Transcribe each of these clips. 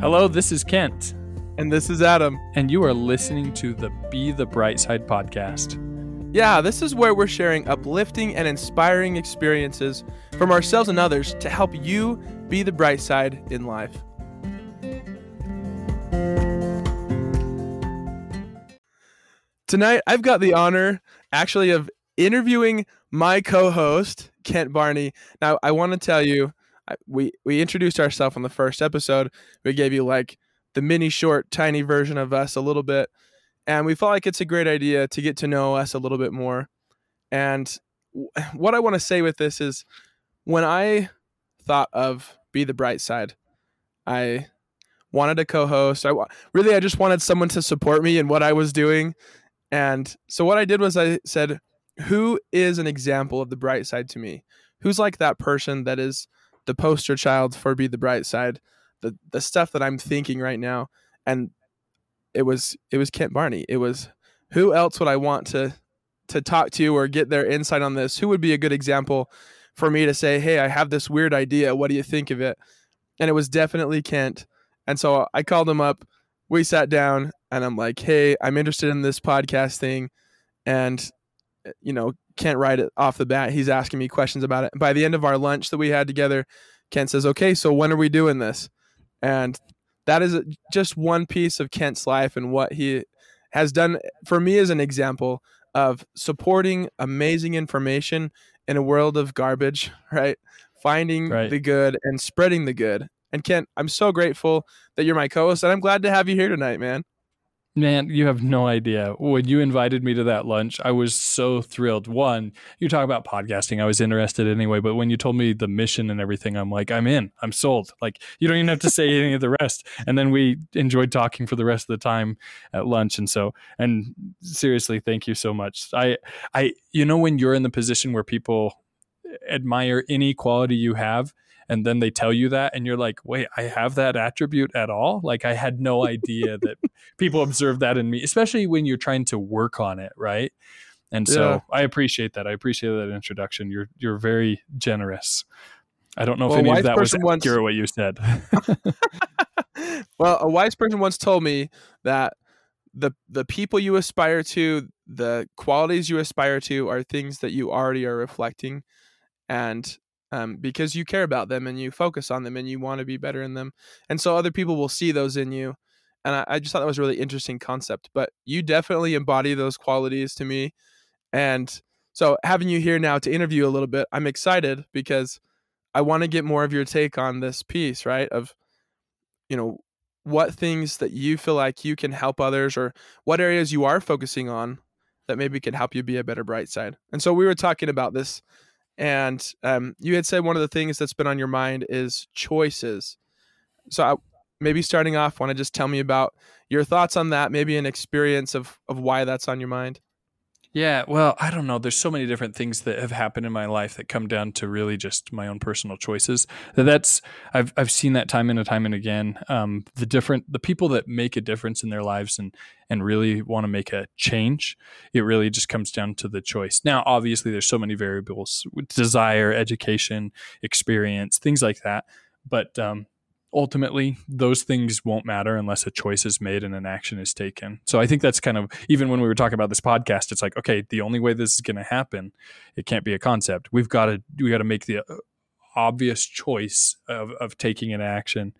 Hello, this is Kent, And this is Adam. and you are listening to the Be the Bright Side podcast. Yeah, this is where we're sharing uplifting and inspiring experiences from ourselves and others to help you be the bright side in life. Tonight, I've got the honor actually of interviewing my co host, Kent Barney. Now, I want to tell you, we, we introduced ourselves on the first episode. We gave you like the mini short, tiny version of us a little bit. And we felt like it's a great idea to get to know us a little bit more. And what I want to say with this is when I thought of Be the Bright Side, I wanted a co host. I really, I just wanted someone to support me in what I was doing. And so what I did was I said, who is an example of the bright side to me? Who's like that person that is the poster child for Be the Bright Side? The the stuff that I'm thinking right now. And it was it was Kent Barney. It was who else would I want to to talk to or get their insight on this? Who would be a good example for me to say, "Hey, I have this weird idea. What do you think of it?" And it was definitely Kent. And so I called him up. We sat down and I'm like, "Hey, I'm interested in this podcast thing." And Uh, you know, Kent right it off the bat, he's asking me questions about it. By the end of our lunch that we had together, Kent says, "Okay, so when are we doing this?" And that is just one piece of Kent's life and what he has done for me as an example of supporting amazing information in a world of garbage, right? Finding Right. the good and spreading the good. And Kent, I'm so grateful that you're my co-host and I'm glad to have you here tonight, man. Man, you have no idea. When you invited me to that lunch, I was so thrilled. One, you talk about podcasting. I was interested anyway, but when you told me the mission and everything, I'm like, I'm in. I'm sold. Like, you don't even have to say any of the rest. And then we enjoyed talking for the rest of the time at lunch. And so, and seriously, thank you so much. I, I, you know, when you're in the position where people admire any quality you have, and then they tell you that and you're like wait i have that attribute at all? Like i had no idea that people observe that in me especially when you're trying to work on it right? And so Yeah. i appreciate that. I appreciate that introduction. You're you're very generous. I don't know if Well, a any of that was once- accurate what you said. Well, a wise person once told me that the the people you aspire to, the qualities you aspire to, are things that you already are reflecting, and um, because you care about them and you focus on them and you want to be better in them, and so other people will see those in you. And I, I just thought that was a really interesting concept. But you definitely embody those qualities to me, and so having you here now to interview a little bit, I'm excited because I want to get more of your take on this piece, right? Of you know what things that you feel like you can help others or what areas you are focusing on that maybe can help you be a better bright side and so we were talking about this and um, you had said one of the things that's been on your mind is choices. So I, maybe starting off want to just tell me about your thoughts on that maybe an experience of of why that's on your mind Yeah, well, I don't know. There's so many different things that have happened in my life that come down to really just my own personal choices. That that's I've I've seen that time and time and again. Um, the different the people that make a difference in their lives and and really want to make a change. It really just comes down to the choice. Now, obviously, there's so many variables: desire, education, experience, things like that. But um, ultimately those things won't matter unless a choice is made and an action is taken. So i think that's kind of even when we were talking about this podcast it's like okay the only way this is going to happen it can't be a concept. We've got to we got to make the uh, obvious choice of, of taking an action.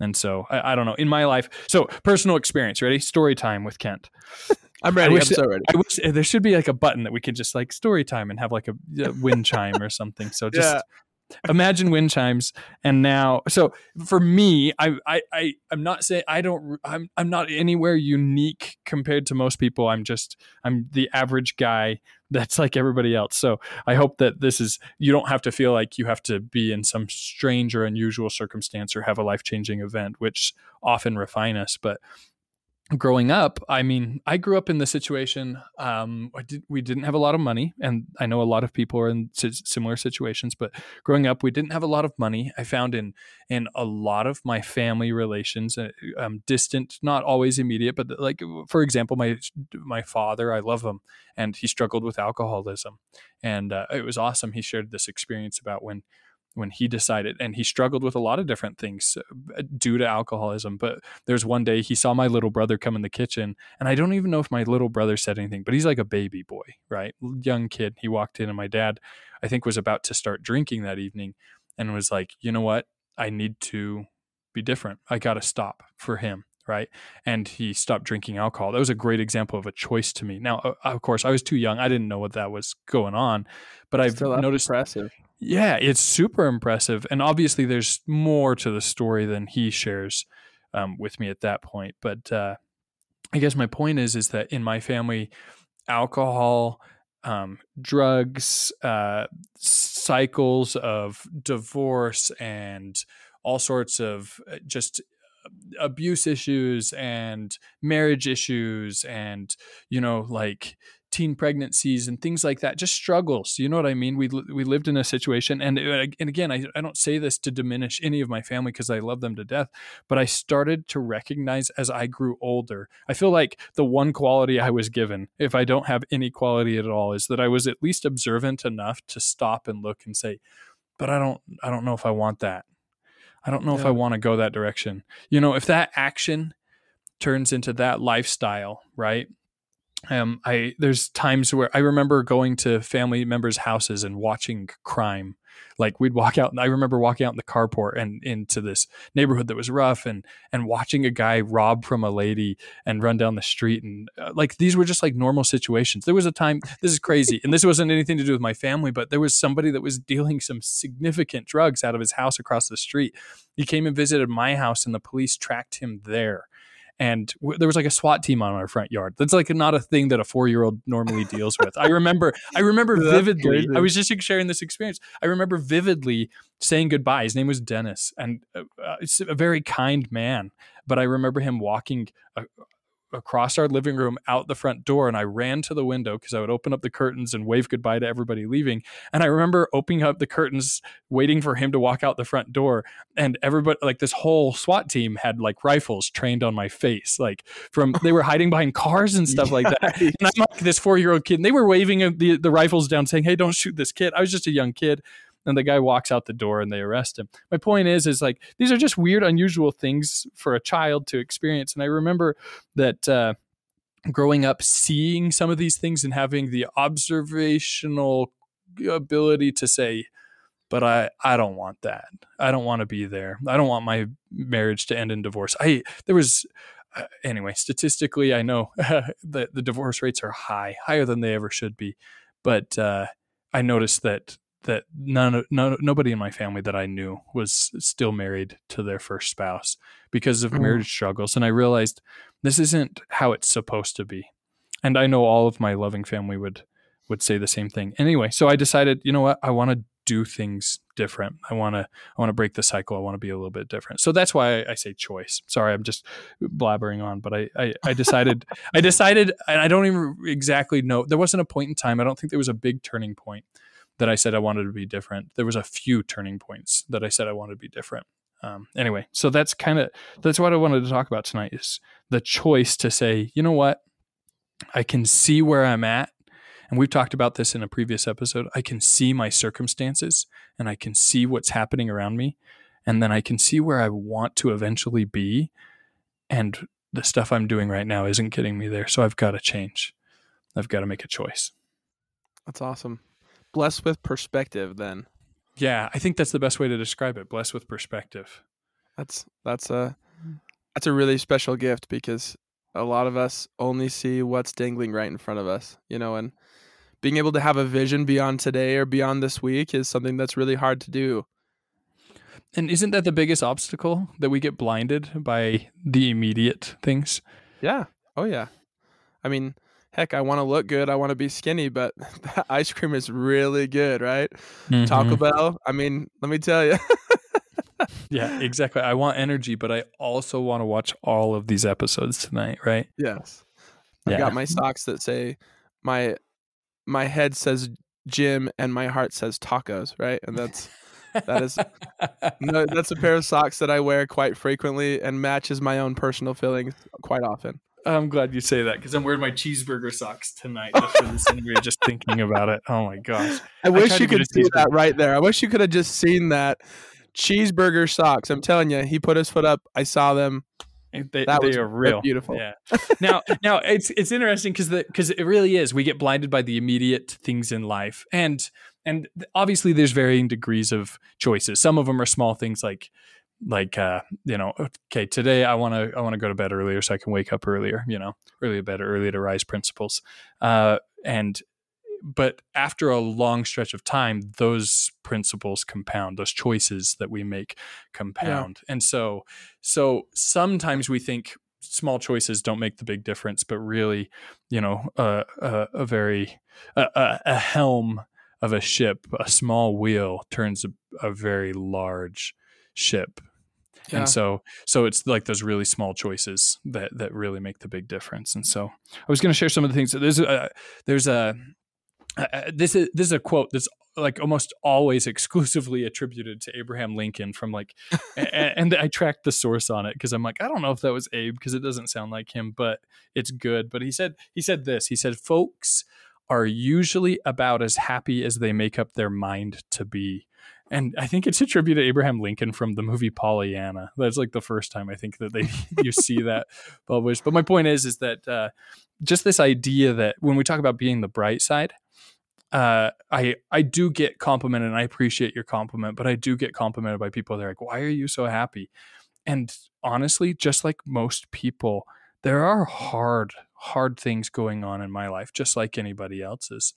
And so I, I don't know in my life so personal experience ready? Story time with kent. I'm ready i'm so ready. I wish uh, there should be like a button that we could just like story time and have like a, a wind chime or something. So just Yeah. Imagine wind chimes. And now, so for me, I, I, I, I'm not saying I don't, I'm, I'm not anywhere unique compared to most people. I'm just, I'm the average guy that's like everybody else. So I hope that this is, you don't have to feel like you have to be in some strange or unusual circumstance or have a life changing event, which often refine us. But growing up, I mean, I grew up in the situation. Um, did, we didn't have a lot of money, and I know a lot of people are in si- similar situations. But growing up, we didn't have a lot of money. I found in in a lot of my family relations, uh, um, distant, not always immediate, but like for example, my my father, I love him, and he struggled with alcoholism, and uh, it was awesome. He shared this experience about when when he decided and he struggled with a lot of different things uh, due to alcoholism but there's one day he saw my little brother come in the kitchen and i don't even know if my little brother said anything but he's like a baby boy right? Young kid. He walked in and my dad i think was about to start drinking that evening and was like you know what? I need to be different. I got to stop for him right and he stopped drinking alcohol that was a great example of a choice to me now of course i was too young i didn't know what that was going on but i've Still, noticed impressive. yeah, it's super impressive, and obviously there's more to the story than he shares um, with me at that point. But uh, I guess my point is is that in my family, alcohol, um, drugs, uh, cycles of divorce, and all sorts of uh, just abuse issues and marriage issues and you know like teen pregnancies and things like that just struggles you know what i mean? We we lived in a situation and uh, and again i, I don't say this to diminish any of my family because i love them to death but i started to recognize as i grew older i feel like the one quality i was given if i don't have any quality at all is that i was at least observant enough to stop and look and say but i don't i don't know if i want that i don't know yeah. if i want to go that direction you know if that action turns into that lifestyle right um, I there's times where I remember going to family members' houses and watching crime. Like we'd walk out, and I remember walking out in the carport and into this neighborhood that was rough, and and watching a guy rob from a lady and run down the street, and uh, like these were just like normal situations. There was a time, this is crazy, and this wasn't anything to do with my family, but there was somebody that was dealing some significant drugs out of his house across the street. He came and visited my house, and the police tracked him there and w- there was like a SWAT team on our front yard. That's like not a thing that a four year old normally deals with. I remember, I remember vividly. Crazy. I was just sharing this experience. I remember vividly saying goodbye. His name was Dennis, and uh, uh it's a very kind man. But I remember him walking uh, across our living room out the front door and I ran to the window because I would open up the curtains and wave goodbye to everybody leaving. And I remember opening up the curtains, waiting for him to walk out the front door. And everybody, like this whole SWAT team had like rifles trained on my face. Like from, they were hiding behind cars and stuff like that. And I'm like this four year old kid and they were waving the, the rifles down saying, Hey, don't shoot this kid. I was just a young kid and the guy walks out the door and they arrest him. My point is, is like these are just weird, unusual things for a child to experience. And I remember that uh, growing up, seeing some of these things and having the observational ability to say, but I, I don't want that. I don't want to be there. I don't want my marriage to end in divorce. I there was uh, anyway statistically I know that the divorce rates are high, higher than they ever should be. But uh, I noticed that that none, none nobody in my family that I knew was still married to their first spouse because of mm. marriage struggles and I realized this isn't how it's supposed to be. And I know all of my loving family would would say the same thing. Anyway, so I decided, you know what? I want to do things different. I want to I want to break the cycle. I want to be a little bit different. So that's why I, I say choice. Sorry, I'm just blabbering on, but I I, I decided I decided and I don't even exactly know. There wasn't a point in time. I don't think there was a big turning point that I said I wanted to be different. There was a few turning points that I said I wanted to be different. Um, anyway, so that's kind of that's what I wanted to talk about tonight is the choice to say, you know what, I can see where I'm at, and we've talked about this in a previous episode. I can see my circumstances, and I can see what's happening around me, and then I can see where I want to eventually be, and the stuff I'm doing right now isn't getting me there. So I've got to change. I've got to make a choice. That's awesome blessed with perspective then. Yeah, I think that's the best way to describe it. Blessed with perspective. That's that's a that's a really special gift because a lot of us only see what's dangling right in front of us, you know, and being able to have a vision beyond today or beyond this week is something that's really hard to do. And isn't that the biggest obstacle that we get blinded by the immediate things? Yeah. Oh yeah. I mean, heck, I want to look good. I want to be skinny, but that ice cream is really good, right? Mm-hmm. Taco Bell. I mean, let me tell you. yeah, exactly. I want energy, but I also want to watch all of these episodes tonight, right? Yes. I got my socks that say my my head says gym and my heart says tacos, right? And that's that is no, that's a pair of socks that I wear quite frequently and matches my own personal feelings quite often. I'm glad you say that because I'm wearing my cheeseburger socks tonight just for this interview. just thinking about it. Oh my gosh! I, I wish you could see that right there. I wish you could have just seen that cheeseburger socks. I'm telling you, he put his foot up. I saw them. Eh, they, That they are real, beautiful. Yeah. Now, now it's it's interesting because the because it really is. We get blinded by the immediate things in life, and and obviously there's varying degrees of choices. Some of them are small things like like uh you know okay today i want to i want to go to bed earlier so i can wake up earlier you know early to bed early to rise principles. Uh and but after a long stretch of time those principles compound those choices that we make compound. And so so sometimes we think small choices don't make the big difference but really you know uh, a, a very a, a, a helm of a ship a small wheel turns a, a very large ship. Yeah. and so so it's like those really small choices that that really make the big difference. And so i was going to share some of the things. There's a there's a uh, this is this is a quote that's like almost always exclusively attributed to Abraham Lincoln from like a- and I tracked the source on it because I'm like I don't know if that was Abe because it doesn't sound like him but it's good. But he said he said this. He said folks are usually about as happy as they make up their mind to be and I think it's a tribute to Abraham Lincoln from the movie Pollyanna that's like the first time I think that they you see that published but my point is is that uh, just this idea that when we talk about being the bright side uh, I I do get complimented and I appreciate your compliment, but I do get complimented by people. They're like, "Why are you so happy?" And honestly, just like most people, there are hard hard things going on in my life, just like anybody else's.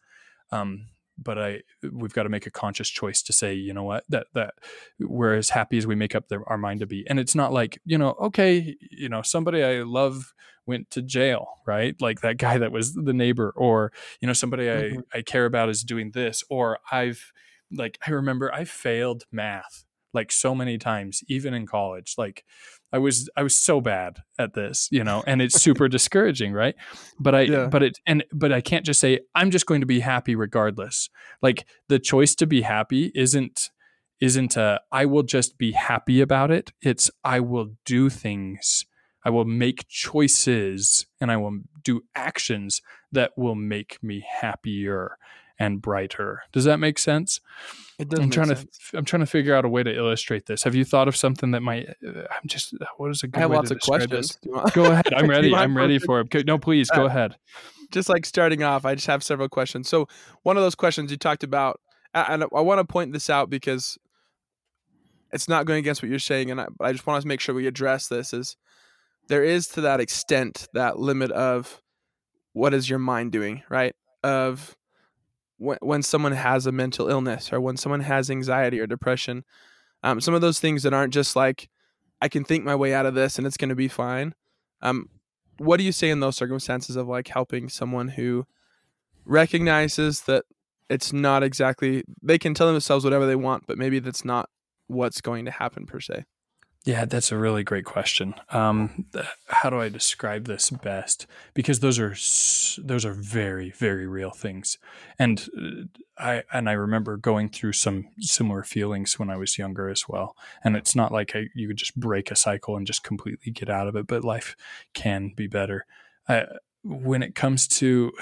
Um, but I we've got to make a conscious choice to say, you know what, that that we're as happy as we make up their, our mind to be. And it's not like, you know, okay, you know, somebody I love went to jail, right? Like that guy that was the neighbor, or you know, somebody Mhm. I I care about is doing this, or I've like I remember I failed math like so many times, even in college. Like I was I was so bad at this, you know, and it's super discouraging, right? But I Yeah. but it and but I can't just say I'm just going to be happy regardless. Like the choice to be happy isn't isn't a I will just be happy about it. It's I will do things. I will make choices and I will do actions that will make me happier and brighter. Does that make sense? It does. I'm trying sense. to I'm trying to figure out a way to illustrate this. Have you thought of something that might uh, I'm just what is a good I have way lots to of questions. this? Do you want- Go ahead. I'm ready. I'm ready for it. No, please go Uh, ahead. just like starting off, I just have several questions. So one of those questions you talked about, and I want to point this out because it's not going against what you're saying, and I, I just want to make sure we address this. Is there is to that extent that limit of what is your mind doing, right? Of when when someone has a mental illness or when someone has anxiety or depression, um, some of those things that aren't just like I can think my way out of this and it's going to be fine. Um, what do you say in those circumstances of like helping someone who recognizes that it's not exactly they can tell themselves whatever they want, but maybe that's not what's going to happen per se. Yeah, that's a really great question. Um, how do I describe this best? Because those are those are very very real things, and uh, I and I remember going through some similar feelings when I was younger as well. And it's not like I, you could just break a cycle and just completely get out of it, but life can be better. Uh, when it comes to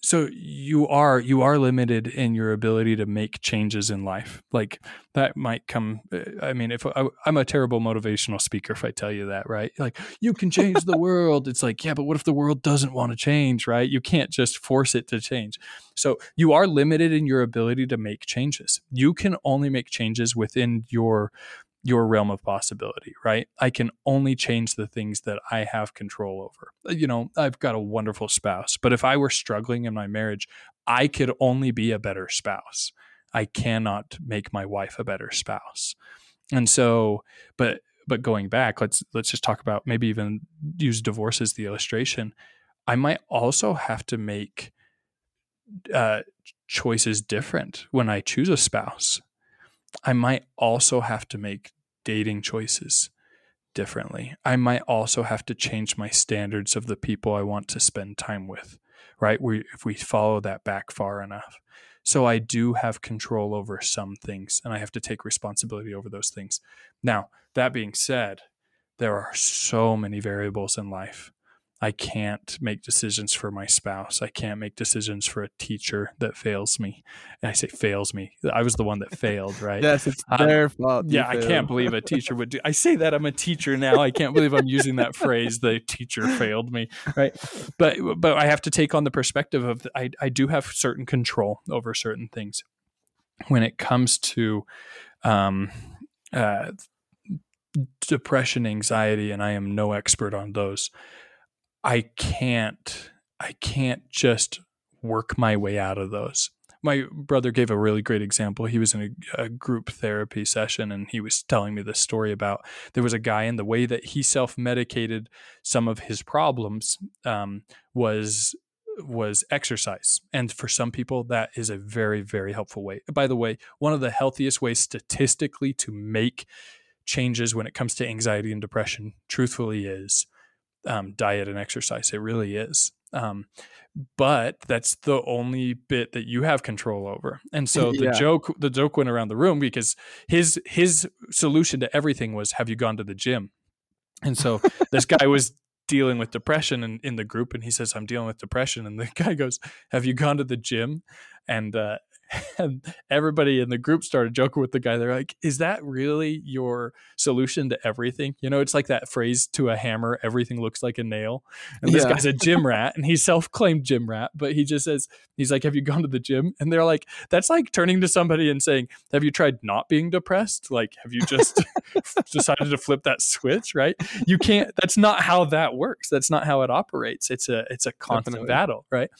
so you are you are limited in your ability to make changes in life. Like that might come uh, i mean if I, i'm a terrible motivational speaker if i tell you that right? Like you can change the world. It's like yeah but what if the world doesn't want to change right? You can't just force it to change. So you are limited in your ability to make changes. You can only make changes within your your realm of possibility, right? I can only change the things that I have control over. You know, I've got a wonderful spouse, but if I were struggling in my marriage, I could only be a better spouse. I cannot make my wife a better spouse. And so, but but going back, let's let's just talk about maybe even use divorce as the illustration. I might also have to make uh, choices different when I choose a spouse. I might also have to make dating choices differently. I might also have to change my standards of the people I want to spend time with, right? We, if we follow that back far enough. So I do have control over some things and I have to take responsibility over those things. Now, that being said, there are so many variables in life. I can't make decisions for my spouse. I can't make decisions for a teacher that fails me. And I say fails me. I was the one that failed, right? yes, it's their um, fault. Yeah, I can't believe a teacher would do. I say that I'm a teacher now. I can't believe I'm using that phrase. The teacher failed me, right? But but I have to take on the perspective of I I do have certain control over certain things when it comes to um uh depression, anxiety, and I am no expert on those I can't I can't just work my way out of those. My brother gave a really great example. He was in a, a, group therapy session and he was telling me this story about there was a guy and the way that he self medicated some of his problems um, was was exercise. And for some people, that is a very, very helpful way. By the way, one of the healthiest ways statistically to make changes when it comes to anxiety and depression, truthfully, is um, diet and exercise. It really is. Um, but that's the only bit that you have control over. And so the yeah. joke, the joke went around the room because his his solution to everything was, "Have you gone to the gym?" And so this guy was dealing with depression in, in the group, and he says, "I'm dealing with depression." And the guy goes, "Have you gone to the gym?" And uh, and everybody in the group started joking with the guy. They're like, "Is that really your solution to everything?" You know, it's like that phrase to a hammer: "Everything looks like a nail." And this yeah. guy's a gym rat, and he's self-claimed gym rat, but he just says, "He's like, have you gone to the gym?" And they're like, "That's like turning to somebody and saying, have you tried not being depressed? Like, have you just decided to flip that switch? Right? You can't. That's not how that works. That's not how it operates. It's a it's a constant Definitely. battle, right?"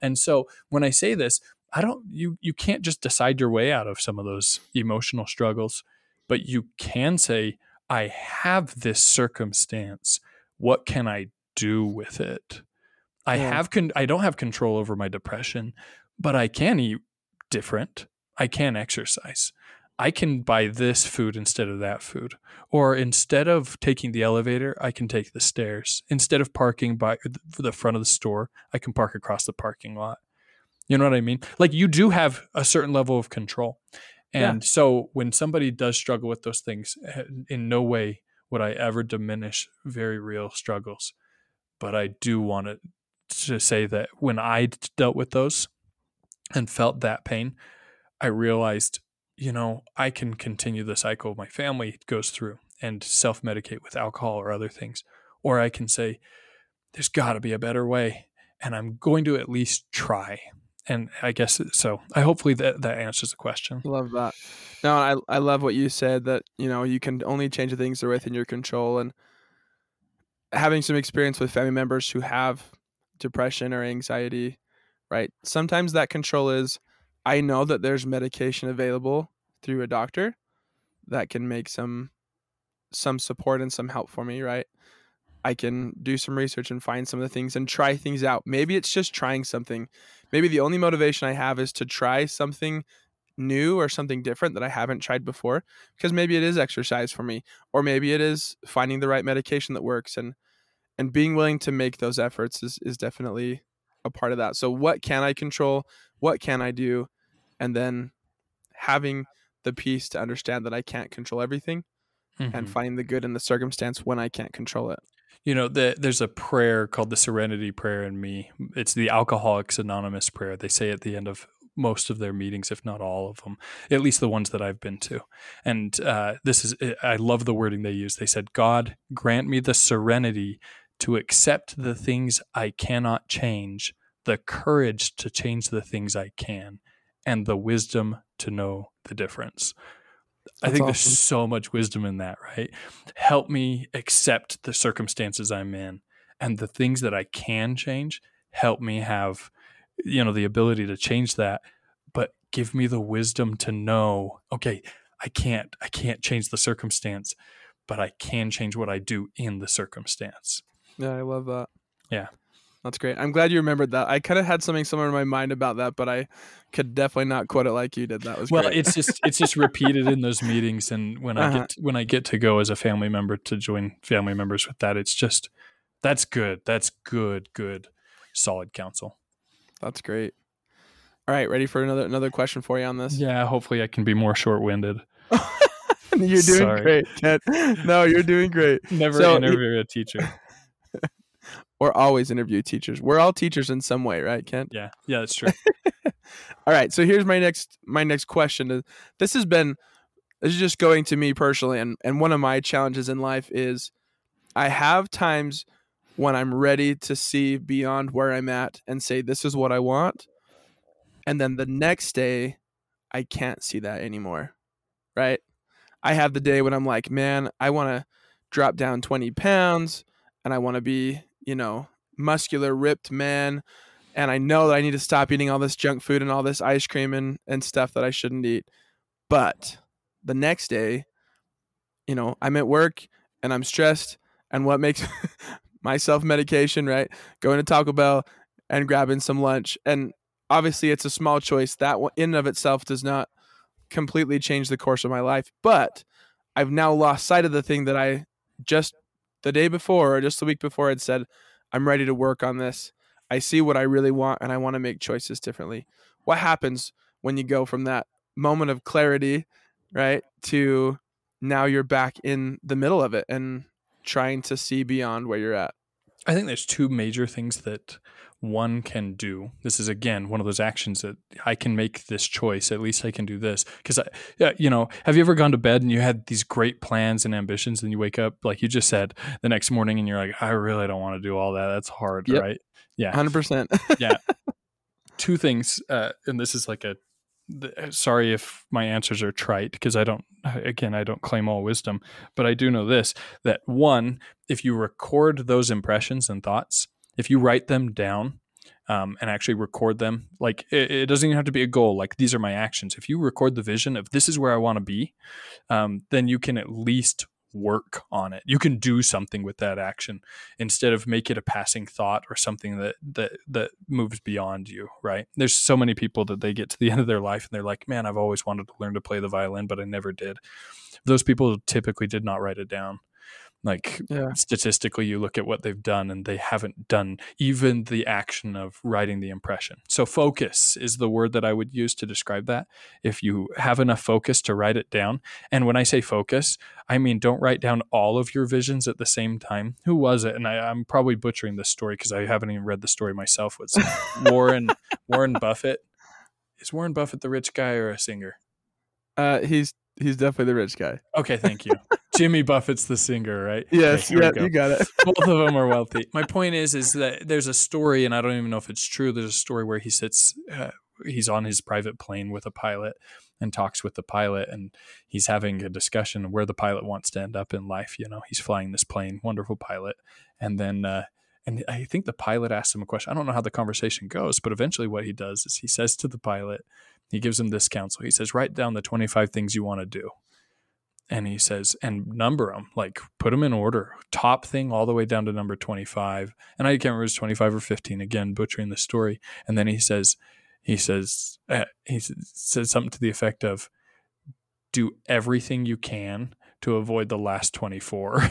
And so when I say this, I don't you you can't just decide your way out of some of those emotional struggles, but you can say I have this circumstance. What can I do with it? I yeah. have con- I don't have control over my depression, but I can eat different. I can exercise. I can buy this food instead of that food. Or instead of taking the elevator, I can take the stairs. Instead of parking by the front of the store, I can park across the parking lot. You know what I mean? Like you do have a certain level of control. And yeah. so when somebody does struggle with those things, eh, in no way would I ever diminish very real struggles. But I do want to, to say that when I dealt with those and felt that pain, I realized, you know, I can continue the cycle my family goes through and self medicate with alcohol or other things. Or I can say, there's got to be a better way. And I'm going to at least try and I guess so. I hopefully that that answers the question. Love that. No, I I love what you said that you know you can only change the things that are within your control, and having some experience with family members who have depression or anxiety, right? Sometimes that control is I know that there's medication available through a doctor that can make some some support and some help for me, right? I can do some research and find some of the things and try things out. Maybe it's just trying something. Maybe the only motivation I have is to try something new or something different that I haven't tried before because maybe it is exercise for me or maybe it is finding the right medication that works and and being willing to make those efforts is is definitely a part of that. So what can I control? What can I do? And then having the peace to understand that I can't control everything mm-hmm. and finding the good in the circumstance when I can't control it you know the, there's a prayer called the serenity prayer in me. It's the alcoholics anonymous prayer. They say at the end of most of their meetings if not all of them at least the ones that i've been to. And uh, this is i love the wording they use. They said god grant me the serenity to accept the things i cannot change the courage to change the things i can and the wisdom to know the difference I think awesome. there's so much wisdom in that, right? Help me accept the circumstances I'm in and the things that I can change. Help me have, you know, the ability to change that, but give me the wisdom to know, okay, I can't, I can't change the circumstance, but I can change what I do in the circumstance. Yeah, I love that. Yeah. That's great. I'm glad you remembered that. I kind of had something somewhere in my mind about that, but I could definitely not quote it like you did. That was well. Great. it's just it's just repeated in those meetings, and when uh-huh. I get to, when I get to go as a family member to join family members with that, it's just that's good. That's good. Good, solid counsel. That's great. All right, ready for another another question for you on this? Yeah, hopefully I can be more short winded. you're doing Sorry. great, Ted. No, you're doing great. Never so, interview a teacher or always interview teachers. We're all teachers in some way, right, Kent? Yeah, yeah, that's true. all right, so here's my next my next question. Uh, this has been this is just going to me personally, and and one of my challenges in life is I have times when I'm ready to see beyond where I'm at and say this is what I want, and then the next day I can't see that anymore, right? I have the day when I'm like, man, I want to drop down 20 pounds and I want to be, you know, muscular, ripped man. And I know that I need to stop eating all this junk food and all this ice cream and, and stuff that I shouldn't eat. But the next day, you know, I'm at work and I'm stressed. And what makes my self medication, right? Going to Taco Bell and grabbing some lunch. And obviously, it's a small choice. That in and of itself does not completely change the course of my life. But I've now lost sight of the thing that I just the day before or just the week before had said, I'm ready to work on this. I see what I really want and I want to make choices differently. What happens when you go from that moment of clarity, right, to now you're back in the middle of it and trying to see beyond where you're at? I think there's two major things that one can do. This is again one of those actions that I can make this choice. At least I can do this because, I, you know, have you ever gone to bed and you had these great plans and ambitions, and you wake up like you just said the next morning, and you're like, I really don't want to do all that. That's hard, yep. right? Yeah, hundred percent. Yeah. Two things, uh, and this is like a. Sorry if my answers are trite because I don't. Again, I don't claim all wisdom, but I do know this: that one, if you record those impressions and thoughts if you write them down um, and actually record them, like it, it, doesn't even have to be a goal. Like these are my actions. If you record the vision of this is where I want to be, um, then you can at least work on it. You can do something with that action instead of make it a passing thought or something that that that moves beyond you, right? There's so many people that they get to the end of their life and they're like, "Man, I've always wanted to learn to play the violin, but I never did." Those people typically did not write it down. Like yeah. statistically, you look at what they've done and they haven't done even the action of writing the impression. So, focus is the word that I would use to describe that. If you have enough focus to write it down, and when I say focus, I mean don't write down all of your visions at the same time. Who was it? And I, am probably butchering this story because I haven't even read the story myself. What's Warren Warren Buffett? Is Warren Buffett the rich guy or a singer? Uh, he's he's definitely the rich guy. Okay, thank you. Jimmy Buffett's the singer, right? Yes, okay, yeah, go. you got it. Both of them are wealthy. My point is, is that there's a story, and I don't even know if it's true. There's a story where he sits, uh, he's on his private plane with a pilot and talks with the pilot, and he's having a discussion where the pilot wants to end up in life. You know, he's flying this plane, wonderful pilot, and then. Uh, and I think the pilot asks him a question. I don't know how the conversation goes, but eventually what he does is he says to the pilot, he gives him this counsel. He says, write down the 25 things you want to do and he says and number them like put them in order. Top thing all the way down to number 25 and i can't remember it's 25 or 15 again butchering the story. And then he says he says uh, he says something to the effect of do everything you can to avoid the last 24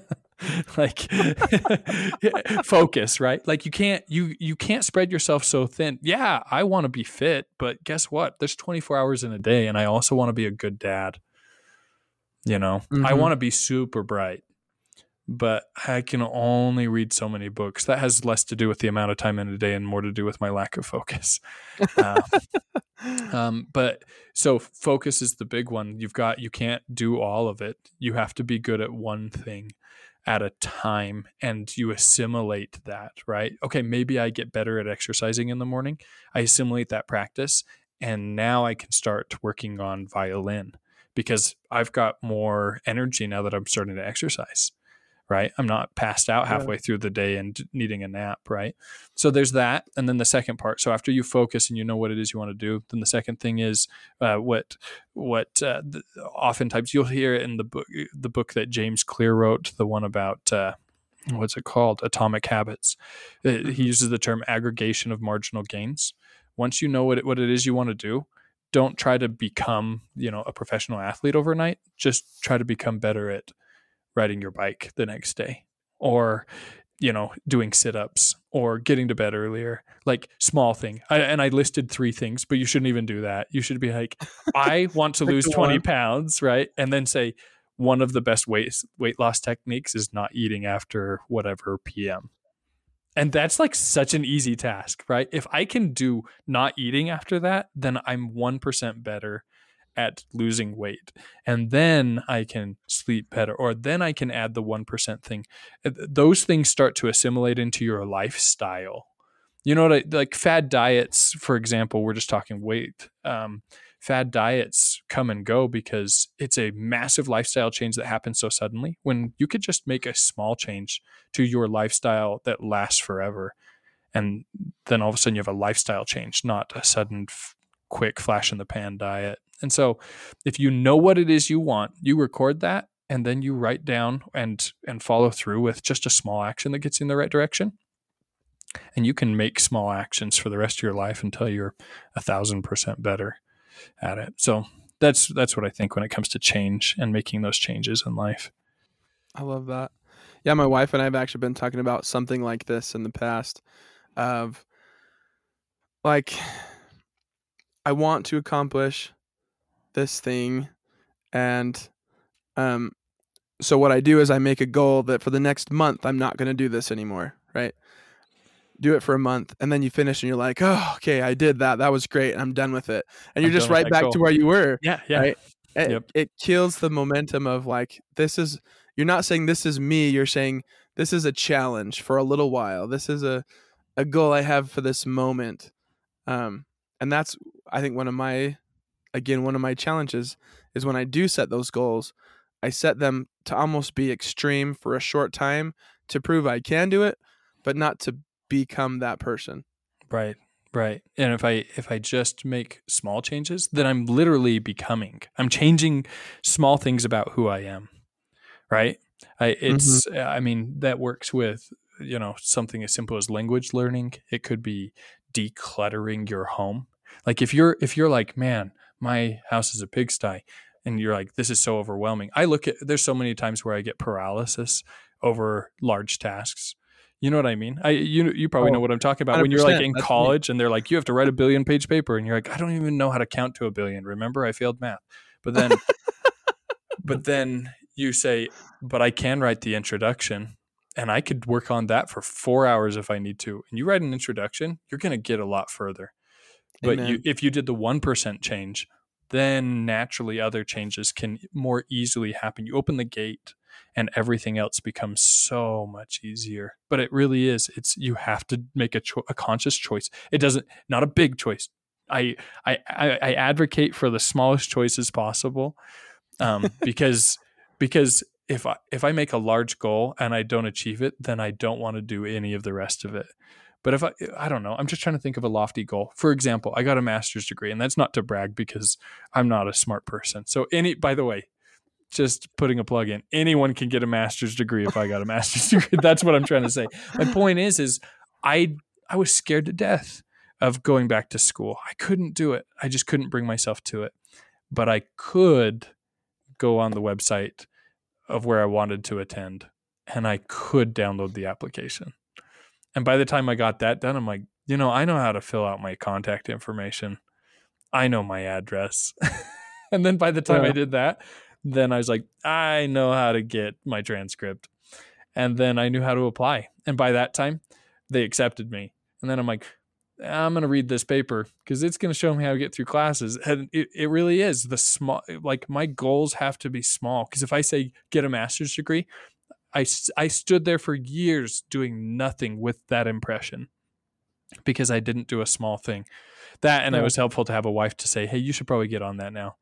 like focus right? Like you can't you you can't spread yourself so thin. Yeah i want to be fit but guess what? There's 24 hours in a day and i also want to be a good dad you know, mm-hmm. I want to be super bright, but I can only read so many books. That has less to do with the amount of time in a day and more to do with my lack of focus. Uh, um, but so focus is the big one. You've got, you can't do all of it. You have to be good at one thing at a time and you assimilate that, right? Okay, maybe I get better at exercising in the morning. I assimilate that practice and now I can start working on violin because I've got more energy now that I'm starting to exercise. Right. I'm not passed out halfway yeah. through the day and needing a nap. Right. So there's that. And then the second part. So after you focus and you know what it is you want to do, then the second thing is uh, what, what uh, the, oftentimes you'll hear in the book, the book that James Clear wrote, the one about, uh, what's it called? Atomic Habits. He mm-hmm. uses the term aggregation of marginal gains. Once you know what it, what it is you want to do, don't try to become you know a professional athlete overnight. Just try to become better at riding your bike the next day or you know doing sit-ups or getting to bed earlier like small thing. I, and i listed three things but you shouldn't even do that. You should be like i want to lose 20 pounds right? And then say one of the best weight weight loss techniques is not eating after whatever pm And that's like such an easy task, right? If I can do not eating after that, then I'm 1% better at losing weight. And then I can sleep better, or then I can add the 1% thing. Uh, those things start to assimilate into your lifestyle. You know what I like fad diets, for example, we're just talking weight. Um, fad diets come and go because it's a massive lifestyle change that happens so suddenly when you could just make a small change to your lifestyle that lasts forever. And then all of a sudden you have a lifestyle change not a sudden f- quick flash in the pan diet. And so if you know what it is you want you record that and then you write down and and follow through with just a small action that gets you in the right direction. And you can make small actions for the rest of your life until you're a thousand percent better at it. So that's that's what I think when it comes to change and making those changes in life. I love that. Yeah, my wife and I have actually been talking about something like this in the past of like I want to accomplish this thing and um so what I do is I make a goal that for the next month I'm not going to do this anymore, right? Do it for a month and then you finish and you're like oh okay i did that that was great i'm done with it and you're I'm just right back goal. to where you were yeah yeah right? it, yep. it kills the momentum of like this is you're not saying this is me you're saying this is a challenge for a little while this is a a goal i have for this moment um and that's i think one of my again one of my challenges is when i do set those goals i set them to almost be extreme for a short time to prove i can do it but not to become that person. Right. Right. And if I if I just make small changes, then I'm literally becoming. I'm changing small things about who I am. Right? I it's mm-hmm. I mean that works with you know something as simple as language learning. It could be decluttering your home. Like if you're if you're like, man, my house is a pigsty and you're like this is so overwhelming. I look at there's so many times where I get paralysis over large tasks you know what I mean? I you you probably oh, know what I'm talking about when you're like in college me. and they're like you have to write a billion page paper and you're like I don't even know how to count to a billion. Remember I failed math. But then but then you say but I can write the introduction and I could work on that for 4 hours if I need to. And you write an introduction, you're going to get a lot further. But you, if you did the 1% change, then naturally other changes can more easily happen. You open the gate and everything else becomes so much easier. But it really is. It's you have to make a, cho- a conscious choice. It doesn't not a big choice. I I I advocate for the smallest choices possible, um, because because if I if I make a large goal and I don't achieve it, then I don't want to do any of the rest of it. But if I I don't know, I'm just trying to think of a lofty goal. For example, I got a master's degree, and that's not to brag because I'm not a smart person. So any by the way, just putting a plug in. Anyone can get a master's degree if I got a master's degree. That's what I'm trying to say. My point is, is I I was scared to death of going back to school. I couldn't do it. I just couldn't bring myself to it. But I could go on the website of where I wanted to attend and I could download the application. And by the time I got that done, I'm like, you know, I know how to fill out my contact information. I know my address. and then by the time yeah. I did that, then I was like, I know how to get my transcript. And then I knew how to apply. And by that time, they accepted me. And then I'm like, I'm going to read this paper because it's going to show me how to get through classes. And it, it really is the small, like my goals have to be small. Because if I say get a master's degree, I, I stood there for years doing nothing with that impression because I didn't do a small thing. That and yeah. it was helpful to have a wife to say, "Hey, you should probably get on that now."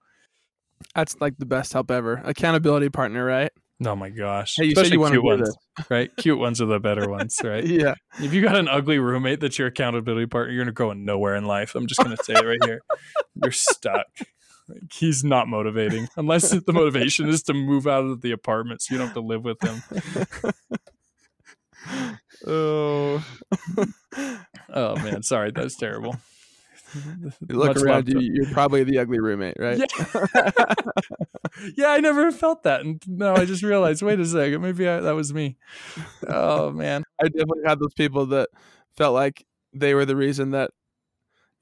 That's like the best help ever. Accountability partner, right? Oh my gosh. Hey, you Especially you cute ones, right? Cute ones are the better ones, right? yeah. If you got an ugly roommate that's your accountability partner, you're gonna go nowhere in life. I'm just gonna say it right here. You're stuck. Like, he's not motivating unless the motivation is to move out of the apartment so you don't have to live with him. oh. oh man, sorry, that's terrible. Mm-hmm. You look Much around you, you're probably the ugly roommate, right? Yeah. yeah, I never felt that. And no, I just realized, wait a second, maybe I, that was me. Oh man. I definitely had those people that felt like they were the reason that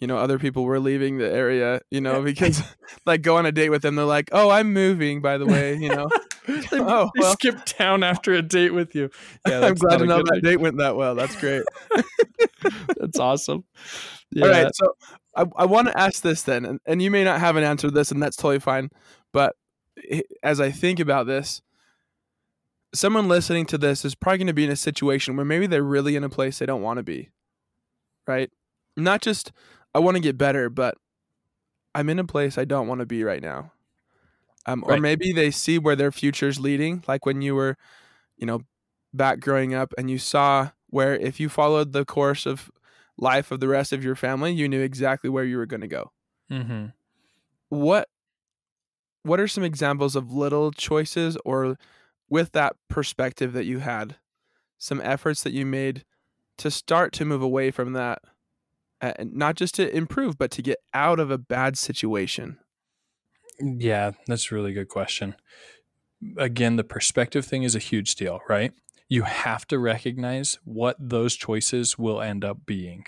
you know other people were leaving the area you know because like go on a date with them they're like oh i'm moving by the way you know? They, oh, they well. skip town after a date with you. Yeah i'm glad to know that date went that well that's great. That's awesome. Yeah. all right so i, I want to ask this then and, and you may not have an answer to this and that's totally fine but as i think about this someone listening to this is probably going to be in a situation where maybe they're really in a place they don't want to be right? Not just I want to get better, but I'm in a place I don't want to be right now. Um, right. Or maybe they see where their future's leading, like when you were, you know, back growing up and you saw where if you followed the course of life of the rest of your family, you knew exactly where you were going to go. Mm-hmm. What What are some examples of little choices, or with that perspective that you had, some efforts that you made to start to move away from that uh, not just to improve, but to get out of a bad situation? Yeah, that's a really good question. Again, the perspective thing is a huge deal, right? You have to recognize what those choices will end up being.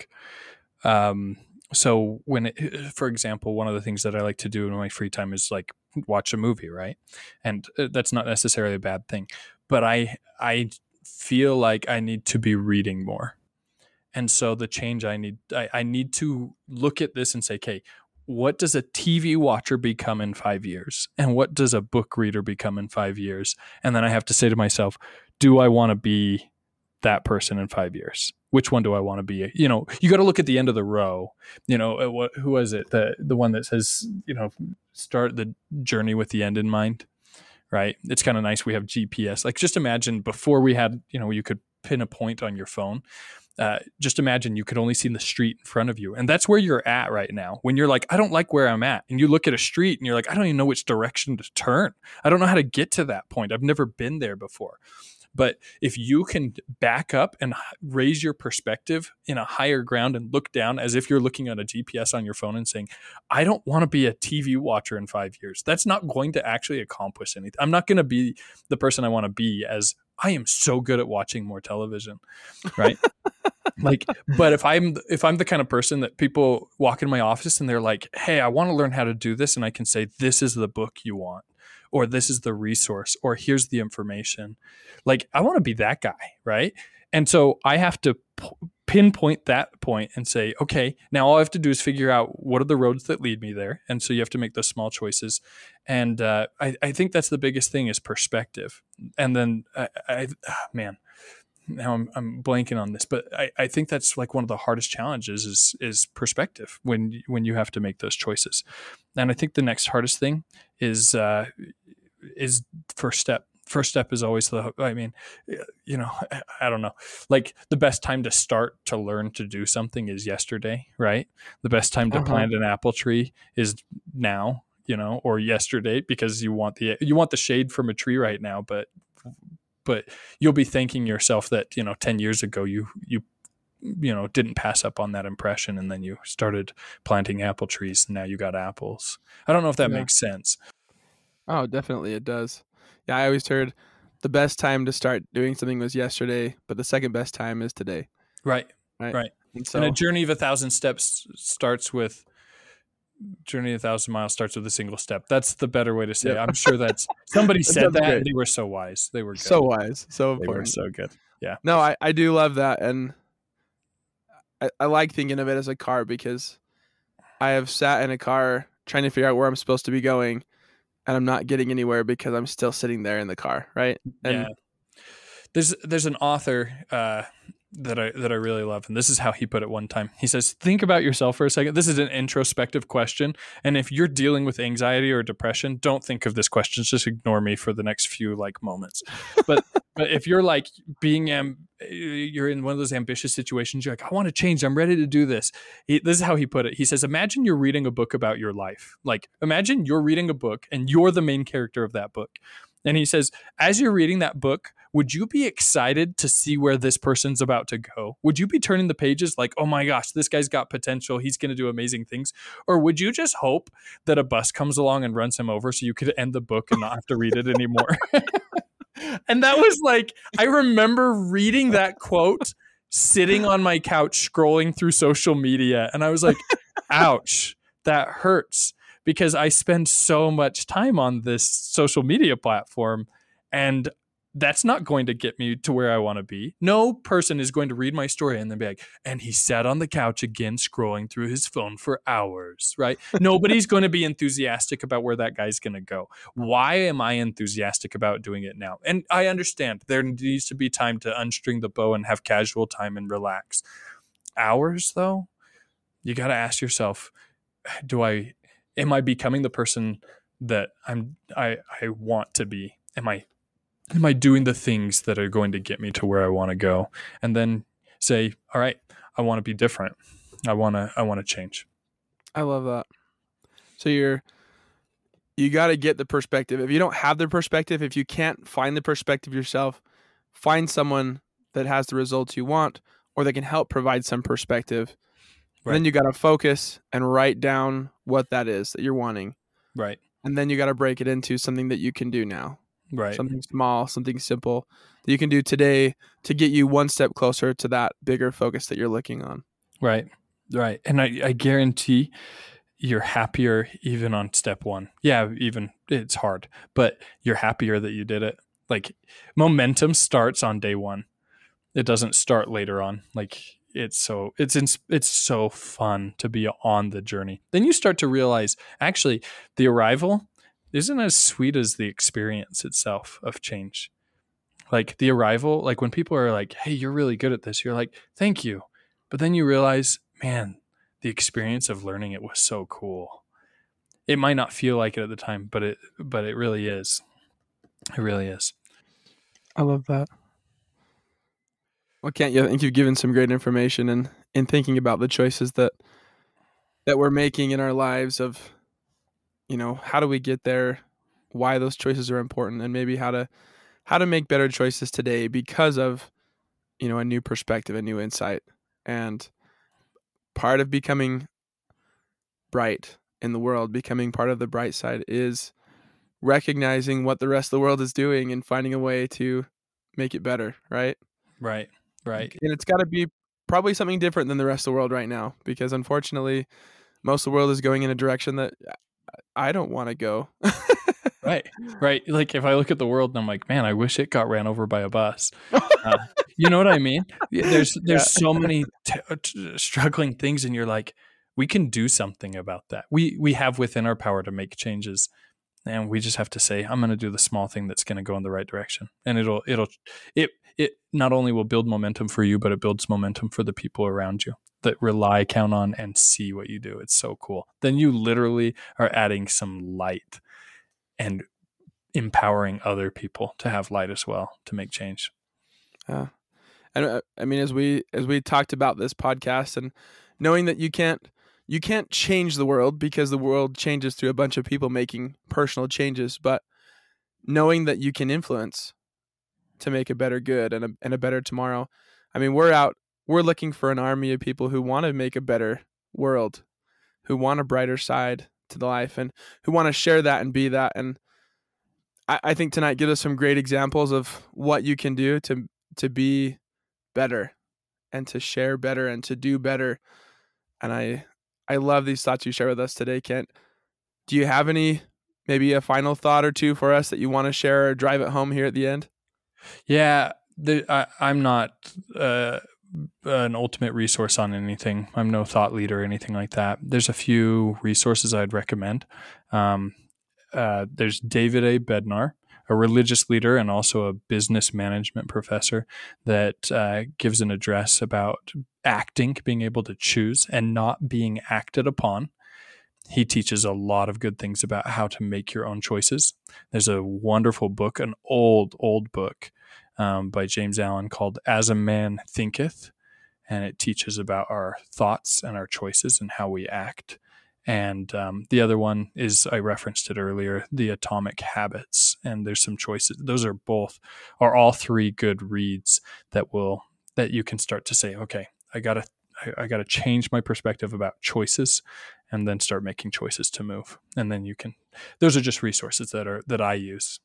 Um, so when it, for example one of the things that i like to do in my free time is like watch a movie right and uh, that's not necessarily a bad thing but i i feel like i need to be reading more and so the change I need, I, I need to look at this and say, okay, what does a TV watcher become in five years? And what does a book reader become in five years? And then I have to say to myself, do I want to be that person in five years? Which one do I want to be? You know, you got to look at the end of the row. You know, uh, who was it? The the one that says, you know, start the journey with the end in mind. Right. It's kind of nice. We have GPS. Like, just imagine before we had, you know, you could pin a point on your phone uh, just imagine you could only see the street in front of you. And that's where you're at right now. When you're like, I don't like where I'm at. And you look at a street and you're like, I don't even know which direction to turn. I don't know how to get to that point. I've never been there before. But if you can back up and raise your perspective in a higher ground and look down as if you're looking at a GPS on your phone and saying, I don't want to be a TV watcher in five years, that's not going to actually accomplish anything. I'm not going to be the person I want to be as I am so good at watching more television, right? like, but if I'm if I'm the kind of person that people walk in my office and they're like, "Hey, I want to learn how to do this," and I can say, "This is the book you want," or "This is the resource," or "Here's the information," like I want to be that guy, right? And so I have to p- pinpoint that point and say, okay, now all I have to do is figure out what are the roads that lead me there. And so you have to make those small choices. And uh, I, I, think that's the biggest thing is perspective. And then I, I ah, man, now I'm, I'm blanking on this, but I, I think that's like one of the hardest challenges is is perspective when when you have to make those choices. And I think the next hardest thing is uh, is first step first step is always the i mean you know i don't know. Like the best time to start to learn to do something is yesterday right? The best time to uh-huh. plant an apple tree is now you know or yesterday because you want the you want the shade from a tree right now but but you'll be thanking yourself that you know 10 years ago you you you know didn't pass up on that impression and then you started planting apple trees and now you got apples. I don't know if that yeah. makes sense. Oh definitely it does yeah, I always heard the best time to start doing something was yesterday, but the second best time is today. Right. Right. Right. And, so, and a journey of a thousand steps starts with journey a thousand miles starts with a single step. That's the better way to say yeah. it. I'm sure that's somebody said that. And they were so wise. They were good. so wise. So they were so good. Yeah. No, I, I do love that. And I, I like thinking of it as a car because I have sat in a car trying to figure out where I'm supposed to be going and I'm not getting anywhere because I'm still sitting there in the car, right? And yeah. There's there's an author uh, that I that I really love, and this is how he put it one time. He says, "Think about yourself for a second. This is an introspective question, and if you're dealing with anxiety or depression, don't think of this question. Just ignore me for the next few like moments. But but if you're like being am you're in one of those ambitious situations, you're like, I want to change. I'm ready to do this. He, this is how he put it. He says, Imagine you're reading a book about your life. Like, imagine you're reading a book and you're the main character of that book. And he says, As you're reading that book, would you be excited to see where this person's about to go? Would you be turning the pages like, oh my gosh, this guy's got potential. He's going to do amazing things? Or would you just hope that a bus comes along and runs him over so you could end the book and not have to read it anymore? and that was like, I remember reading that quote sitting on my couch scrolling through social media and I was like ouch, that hurts because I spend so much time on this social media platform and that's not going to get me to where I want to be. No person is going to read my story and then be like, and he sat on the couch again scrolling through his phone for hours, right? Nobody's going to be enthusiastic about where that guy's going to go. Why am I enthusiastic about doing it now? And I understand there needs to be time to unstring the bow and have casual time and relax. Hours, though, you got to ask yourself, do I, am I becoming the person that I'm, I, I want to be? Am I am I doing the things that are going to get me to where I want to go? And then say, all right, I want to be different. I want to I want to change. I love that. So you're you got to get the perspective. If you don't have the perspective, if you can't find the perspective yourself, find someone that has the results you want or that can help provide some perspective. Right. Then you got to focus and write down what that is that you're wanting. Right. And then you got to break it into something that you can do now. Right. Something small, something simple that you can do today to get you one step closer to that bigger focus that you're looking on. Right. Right. And I, I guarantee you're happier even on step one. Yeah, even it's hard, but you're happier that you did it. Like momentum starts on day one. It doesn't start later on. Like it's so it's in, it's so fun to be on the journey. Then you start to realize actually the arrival isn't as sweet as the experience itself of change. Like the arrival, like when people are like, "Hey, you're really good at this." You're like, "Thank you." But then you realize, man, the experience of learning it was so cool. It might not feel like it at the time, but it but it really is. It really is. I love that. Well, Kent you? I think you've given some great information and in, in thinking about the choices that that we're making in our lives of you know, how do we get there? Why those choices are important, and maybe how to how to make better choices today because of you know a new perspective, a new insight, and part of becoming bright in the world, becoming part of the bright side, is recognizing what the rest of the world is doing and finding a way to make it better. Right. Right. Right. And it's got to be probably something different than the rest of the world right now because unfortunately most of the world is going in a direction that I don't want to go. right, right. Like if I look at the world and I'm like, man, I wish it got ran over by a bus. Uh, you know what I mean? There's there's yeah. so many t- uh, t- struggling things, and you're like, we can do something about that. We we have within our power to make changes, and we just have to say, I'm going to do the small thing that's going to go in the right direction, and it'll it'll it it not only will build momentum for you, but it builds momentum for the people around you that rely, count on, and see what you do. It's so cool. Then you literally are adding some light and empowering other people to have light as well to make change. Yeah. And uh, I mean, as we as we talked about this podcast, and knowing that you can't you can't change the world because the world changes through a bunch of people making personal changes, but knowing that you can influence to make a better good and a, and a better tomorrow. I mean, we're out we're looking for an army of people who want to make a better world, who want a brighter side to the life, and who want to share that and be that. And I, I think tonight gives us some great examples of what you can do to to be better and to share better and to do better. And I I love these thoughts you share with us today, Kent. Do you have any maybe a final thought or two for us that you want to share or drive it home here at the end? Yeah, the, I, am not uh, an ultimate resource on anything. I'm no thought leader or anything like that. There's a few resources I'd recommend. Um, uh, there's David A. Bednar, a religious leader and also a business management professor, that uh, gives an address about acting, being able to choose and not being acted upon. He teaches a lot of good things about how to make your own choices. There's a wonderful book, an old, old book um, by James Allen called As a Man Thinketh. And it teaches about our thoughts and our choices and how we act. And um, the other one is, I referenced it earlier, The Atomic Habits. And there's some choices. Those are both, are all three good reads that will, that you can start to say, okay, I got to I, got to change my perspective about choices and then start making choices to move and then you can those are just resources that are that i use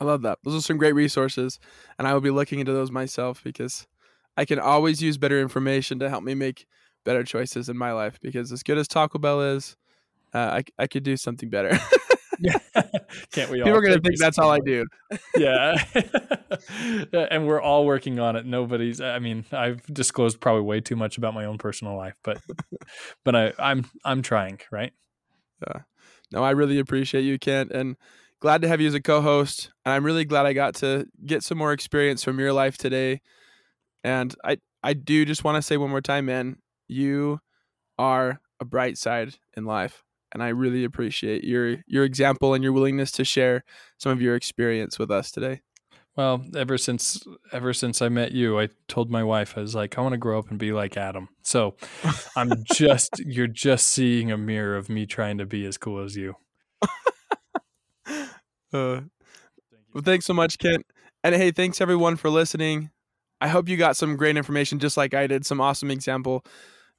I love that. Those are some great resources, and I will be looking into those myself because I can always use better information to help me make better choices in my life because as good as Taco Bell is, uh, I I could do something better. Yeah. Can't we all? People are gonna think that's all I do. yeah and we're all working on it nobody's i mean i've disclosed probably way too much about my own personal life but but i i'm i'm trying right Yeah. No, I really appreciate you, Kent, and glad to have you as a co-host. And I'm really glad I got to get some more experience from your life today. And I I do just want to say one more time, man, you are a bright side in life. And I really appreciate your your example and your willingness to share some of your experience with us today. well ever since ever since i met you i told my wife i was like i want to grow up and be like adam so i'm just you're just seeing a mirror of me trying to be as cool as you Uh, well, thanks so much, Kent. And hey, thanks everyone for listening. I hope you got some great information, just like I did. Some awesome example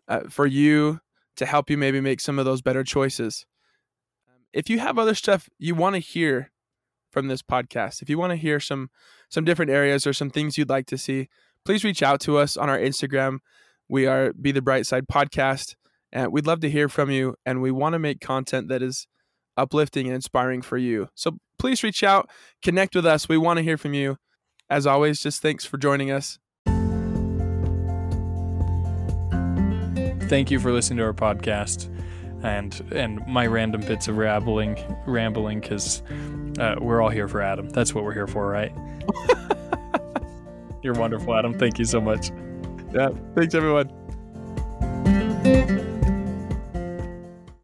uh, for you to help you maybe make some of those better choices. If you have other stuff you want to hear from this podcast, if you want to hear some some different areas or some things you'd like to see, please reach out to us on our Instagram. We are Be the Bright Side Podcast, and we'd love to hear from you. And we want to make content that is uplifting and inspiring for you. So please reach out, connect with us. We want to hear from you. As always, just thanks for joining us. Thank you for listening to our podcast and and my random bits of rambling rambling because uh, we're all here for adam that's what we're here for right you're wonderful adam thank you so much Yeah. Thanks, everyone.